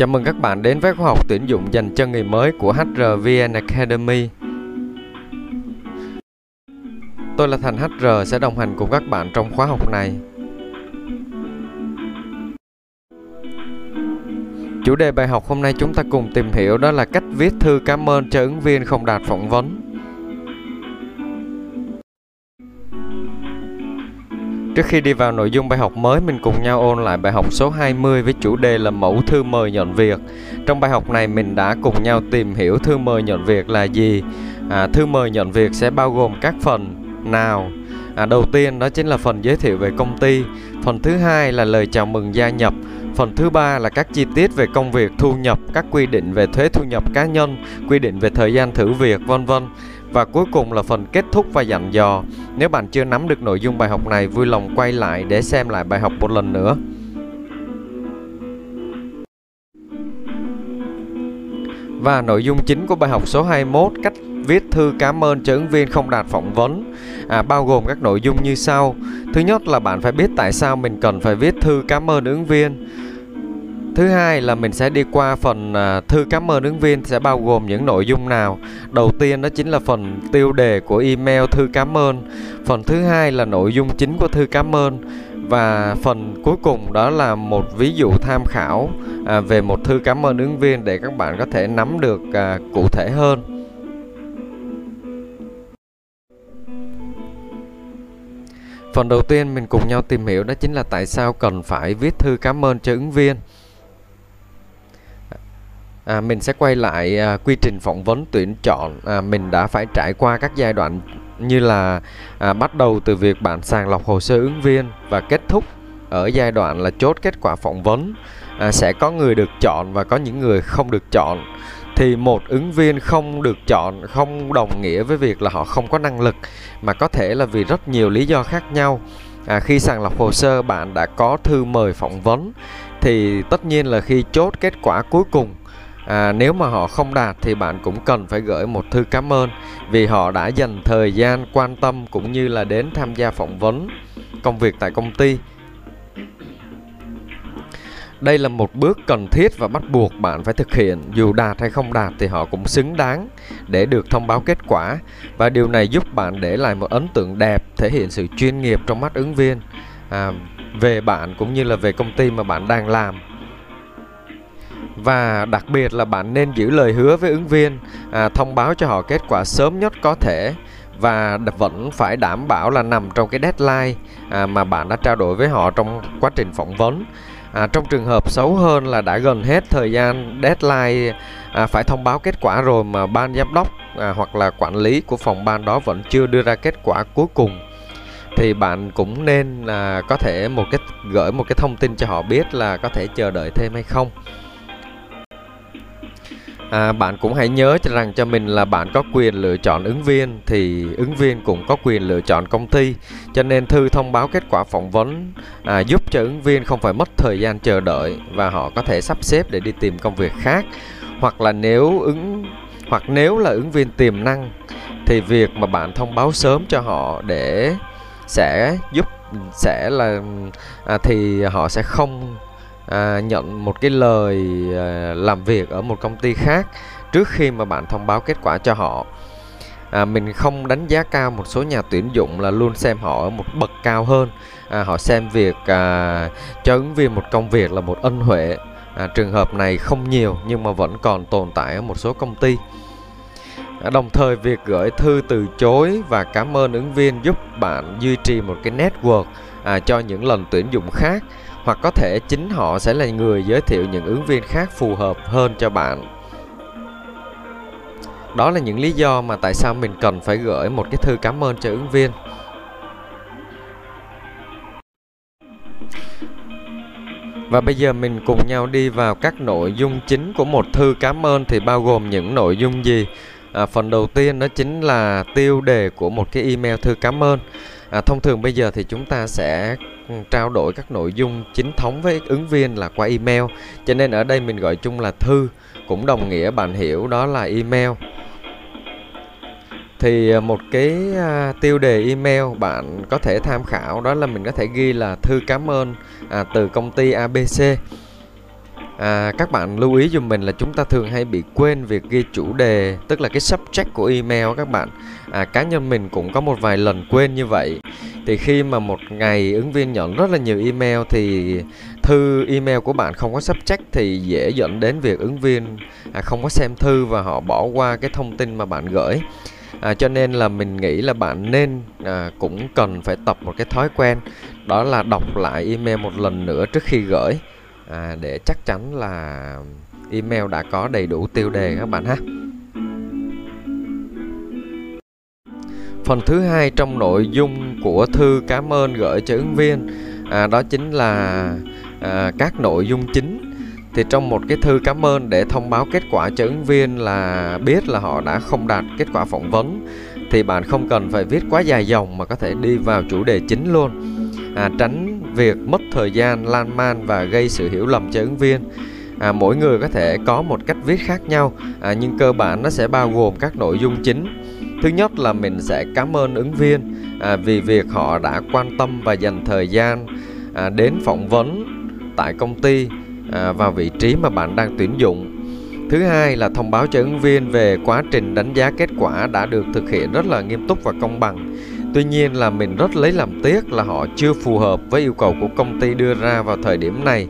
Chào mừng các bạn đến với khóa học tuyển dụng dành cho người mới của HRVN Academy. Tôi là Thành HR sẽ đồng hành cùng các bạn trong khóa học này. Chủ đề bài học hôm nay chúng ta cùng tìm hiểu đó là cách viết thư cảm ơn cho ứng viên không đạt phỏng vấn. Trước khi đi vào nội dung bài học mới, mình cùng nhau ôn lại bài học số 20 với chủ đề là mẫu thư mời nhận việc. Trong bài học này mình đã cùng nhau tìm hiểu thư mời nhận việc là gì. À, thư mời nhận việc sẽ bao gồm các phần nào. À, đầu tiên đó chính là phần giới thiệu về công ty. Phần thứ hai là lời chào mừng gia nhập. Phần thứ ba là các chi tiết về công việc, thu nhập, các quy định về thuế thu nhập cá nhân, quy định về thời gian thử việc, vân vân. Và cuối cùng là phần kết thúc và dặn dò. Nếu bạn chưa nắm được nội dung bài học này, vui lòng quay lại để xem lại bài học một lần nữa. Và nội dung chính của bài học số 21, cách viết thư cảm ơn cho ứng viên không đạt phỏng vấn, à, bao gồm các nội dung như sau. Thứ nhất là bạn phải biết tại sao mình cần phải viết thư cảm ơn ứng viên. Thứ hai là mình sẽ đi qua phần à, thư cảm ơn ứng viên sẽ bao gồm những nội dung nào. Đầu tiên đó chính là phần tiêu đề của email thư cảm ơn. Phần thứ hai là nội dung chính của thư cảm ơn và phần cuối cùng đó là một ví dụ tham khảo à, về một thư cảm ơn ứng viên để các bạn có thể nắm được à, cụ thể hơn. Phần đầu tiên mình cùng nhau tìm hiểu đó chính là tại sao cần phải viết thư cảm ơn cho ứng viên à, mình sẽ quay lại à, quy trình phỏng vấn tuyển chọn. À, mình đã phải trải qua các giai đoạn như là à, bắt đầu từ việc bạn sàng lọc hồ sơ ứng viên và kết thúc ở giai đoạn là chốt kết quả phỏng vấn. À, sẽ có người được chọn và có những người không được chọn. Thì một ứng viên không được chọn không đồng nghĩa với việc là họ không có năng lực mà có thể là vì rất nhiều lý do khác nhau. À, khi sàng lọc hồ sơ bạn đã có thư mời phỏng vấn. Thì tất nhiên là khi chốt kết quả cuối cùng à, nếu mà họ không đạt thì bạn cũng cần phải gửi một thư cảm ơn vì họ đã dành thời gian quan tâm cũng như là đến tham gia phỏng vấn công việc tại công ty. Đây là một bước cần thiết và bắt buộc bạn phải thực hiện. Dù đạt hay không đạt thì họ cũng xứng đáng để được thông báo kết quả và điều này giúp bạn để lại một ấn tượng đẹp thể hiện sự chuyên nghiệp trong mắt ứng viên. À, về bạn cũng như là về công ty mà bạn đang làm và đặc biệt là bạn nên giữ lời hứa với ứng viên à, thông báo cho họ kết quả sớm nhất có thể và vẫn phải đảm bảo là nằm trong cái deadline à, mà bạn đã trao đổi với họ trong quá trình phỏng vấn. À, trong trường hợp xấu hơn là đã gần hết thời gian deadline à, phải thông báo kết quả rồi mà ban giám đốc à, hoặc là quản lý của phòng ban đó vẫn chưa đưa ra kết quả cuối cùng thì bạn cũng nên à, có thể một cái gửi một cái thông tin cho họ biết là có thể chờ đợi thêm hay không. À, bạn cũng hãy nhớ cho rằng cho mình là bạn có quyền lựa chọn ứng viên thì ứng viên cũng có quyền lựa chọn công ty. Cho nên thư thông báo kết quả phỏng vấn à, giúp cho ứng viên không phải mất thời gian chờ đợi và họ có thể sắp xếp để đi tìm công việc khác. Hoặc là nếu ứng hoặc nếu là ứng viên tiềm năng thì việc mà bạn thông báo sớm cho họ để sẽ giúp sẽ là à, thì họ sẽ không à, nhận một cái lời à, làm việc ở một công ty khác trước khi mà bạn thông báo kết quả cho họ. À, mình không đánh giá cao một số nhà tuyển dụng là luôn xem họ ở một bậc cao hơn. À, họ xem việc à, cho ứng viên một công việc là một ân huệ. À, trường hợp này không nhiều nhưng mà vẫn còn tồn tại ở một số công ty. À, đồng thời việc gửi thư từ chối và cảm ơn ứng viên giúp bạn duy trì một cái network à, cho những lần tuyển dụng khác hoặc có thể chính họ sẽ là người giới thiệu những ứng viên khác phù hợp hơn cho bạn đó là những lý do mà tại sao mình cần phải gửi một cái thư cảm ơn cho ứng viên Và bây giờ mình cùng nhau đi vào các nội dung chính của một thư cảm ơn thì bao gồm những nội dung gì? À, phần đầu tiên đó chính là tiêu đề của một cái email thư cảm ơn. À, thông thường bây giờ thì chúng ta sẽ trao đổi các nội dung chính thống với ứng viên là qua email. Cho nên ở đây mình gọi chung là thư cũng đồng nghĩa bạn hiểu đó là email. Thì à, một cái à, tiêu đề email bạn có thể tham khảo đó là mình có thể ghi là thư cảm ơn à, từ công ty ABC À, các bạn lưu ý giùm mình là chúng ta thường hay bị quên việc ghi chủ đề tức là cái subject của email các bạn. À, cá nhân mình cũng có một vài lần quên như vậy thì khi mà một ngày ứng viên nhận rất là nhiều email thì thư email của bạn không có sắp chắc thì dễ dẫn đến việc ứng viên à, không có xem thư và họ bỏ qua cái thông tin mà bạn gửi. À, cho nên là mình nghĩ là bạn nên à, cũng cần phải tập một cái thói quen đó là đọc lại email một lần nữa trước khi gửi. À, để chắc chắn là email đã có đầy đủ tiêu đề các bạn ha. Phần thứ hai trong nội dung của thư cảm ơn gửi cho ứng viên à, đó chính là à, các nội dung chính. Thì trong một cái thư cảm ơn để thông báo kết quả cho ứng viên là biết là họ đã không đạt kết quả phỏng vấn thì bạn không cần phải viết quá dài dòng mà có thể đi vào chủ đề chính luôn. À, tránh việc mất thời gian lan man và gây sự hiểu lầm cho ứng viên. À, mỗi người có thể có một cách viết khác nhau à, nhưng cơ bản nó sẽ bao gồm các nội dung chính thứ nhất là mình sẽ cảm ơn ứng viên à, vì việc họ đã quan tâm và dành thời gian à, đến phỏng vấn tại công ty à, vào vị trí mà bạn đang tuyển dụng. Thứ hai là thông báo cho ứng viên về quá trình đánh giá kết quả đã được thực hiện rất là nghiêm túc và công bằng. Tuy nhiên là mình rất lấy làm tiếc là họ chưa phù hợp với yêu cầu của công ty đưa ra vào thời điểm này.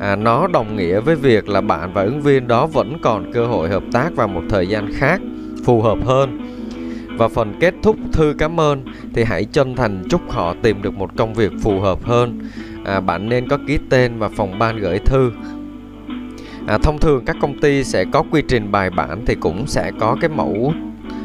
À, nó đồng nghĩa với việc là bạn và ứng viên đó vẫn còn cơ hội hợp tác vào một thời gian khác phù hợp hơn và phần kết thúc thư cảm ơn thì hãy chân thành chúc họ tìm được một công việc phù hợp hơn. À, bạn nên có ký tên và phòng ban gửi thư. À, thông thường các công ty sẽ có quy trình bài bản thì cũng sẽ có cái mẫu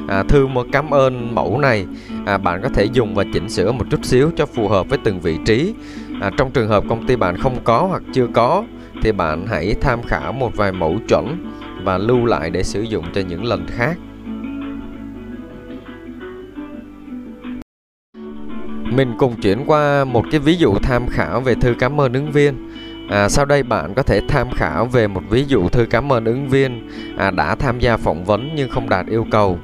à, thư một cảm ơn mẫu này. À, bạn có thể dùng và chỉnh sửa một chút xíu cho phù hợp với từng vị trí. À, trong trường hợp công ty bạn không có hoặc chưa có thì bạn hãy tham khảo một vài mẫu chuẩn và lưu lại để sử dụng cho những lần khác. Mình cùng chuyển qua một cái ví dụ tham khảo về thư cảm ơn ứng viên. À, sau đây bạn có thể tham khảo về một ví dụ thư cảm ơn ứng viên à, đã tham gia phỏng vấn nhưng không đạt yêu cầu.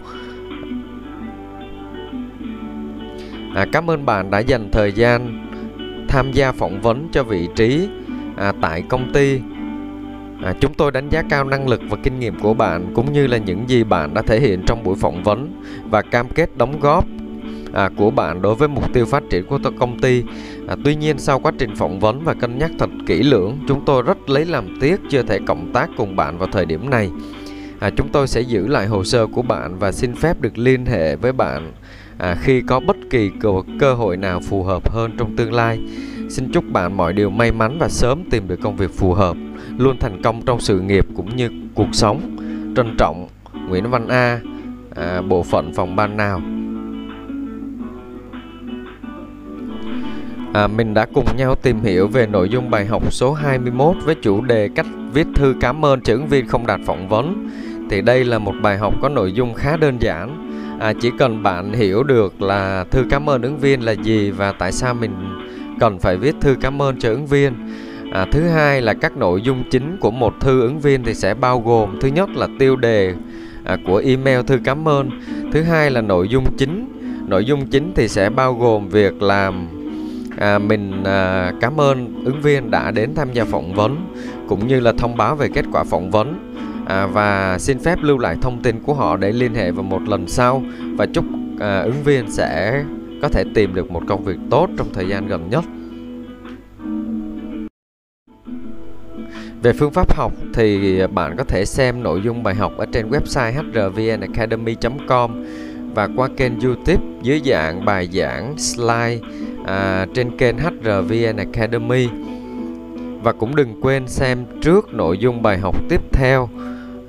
À, cảm ơn bạn đã dành thời gian tham gia phỏng vấn cho vị trí à, tại công ty. À, chúng tôi đánh giá cao năng lực và kinh nghiệm của bạn cũng như là những gì bạn đã thể hiện trong buổi phỏng vấn và cam kết đóng góp à, của bạn đối với mục tiêu phát triển của công ty. À, tuy nhiên sau quá trình phỏng vấn và cân nhắc thật kỹ lưỡng, chúng tôi rất lấy làm tiếc chưa thể cộng tác cùng bạn vào thời điểm này. À, chúng tôi sẽ giữ lại hồ sơ của bạn và xin phép được liên hệ với bạn à, khi có bất kỳ cơ, cơ hội nào phù hợp hơn trong tương lai. Xin chúc bạn mọi điều may mắn và sớm tìm được công việc phù hợp, luôn thành công trong sự nghiệp cũng như cuộc sống. Trân trọng, Nguyễn Văn A, à, bộ phận phòng ban nào. À, mình đã cùng nhau tìm hiểu về nội dung bài học số 21 với chủ đề cách viết thư cảm ơn cho ứng viên không đạt phỏng vấn. Thì đây là một bài học có nội dung khá đơn giản. À, chỉ cần bạn hiểu được là thư cảm ơn ứng viên là gì và tại sao mình cần phải viết thư cảm ơn cho ứng viên. À, thứ hai là các nội dung chính của một thư ứng viên thì sẽ bao gồm thứ nhất là tiêu đề à, của email thư cảm ơn. Thứ hai là nội dung chính. Nội dung chính thì sẽ bao gồm việc làm à, mình à, cảm ơn ứng viên đã đến tham gia phỏng vấn cũng như là thông báo về kết quả phỏng vấn. À, và xin phép lưu lại thông tin của họ để liên hệ vào một lần sau. Và chúc à, ứng viên sẽ có thể tìm được một công việc tốt trong thời gian gần nhất. Về phương pháp học thì bạn có thể xem nội dung bài học ở trên website hrvnacademy.com và qua kênh YouTube dưới dạng bài giảng slide à, trên kênh HRVN Academy. Và cũng đừng quên xem trước nội dung bài học tiếp theo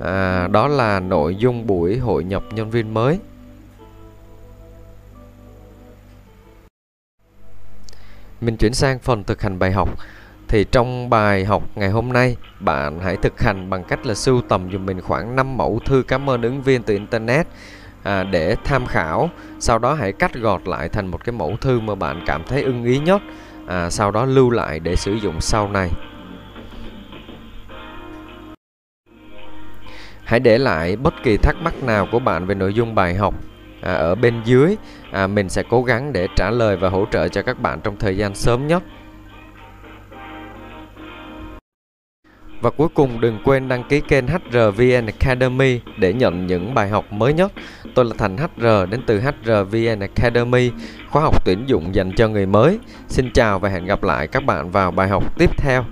à, đó là nội dung buổi hội nhập nhân viên mới. Mình chuyển sang phần thực hành bài học. Thì trong bài học ngày hôm nay bạn hãy thực hành bằng cách là sưu tầm dùm mình khoảng 5 mẫu thư cảm ơn ứng viên từ internet à, để tham khảo. Sau đó hãy cắt gọt lại thành một cái mẫu thư mà bạn cảm thấy ưng ý nhất à, sau đó lưu lại để sử dụng sau này. Hãy để lại bất kỳ thắc mắc nào của bạn về nội dung bài học à, ở bên dưới. À, mình sẽ cố gắng để trả lời và hỗ trợ cho các bạn trong thời gian sớm nhất. Và cuối cùng đừng quên đăng ký kênh HRVN Academy để nhận những bài học mới nhất. Tôi là Thành HR đến từ HRVN Academy, khóa học tuyển dụng dành cho người mới. Xin chào và hẹn gặp lại các bạn vào bài học tiếp theo.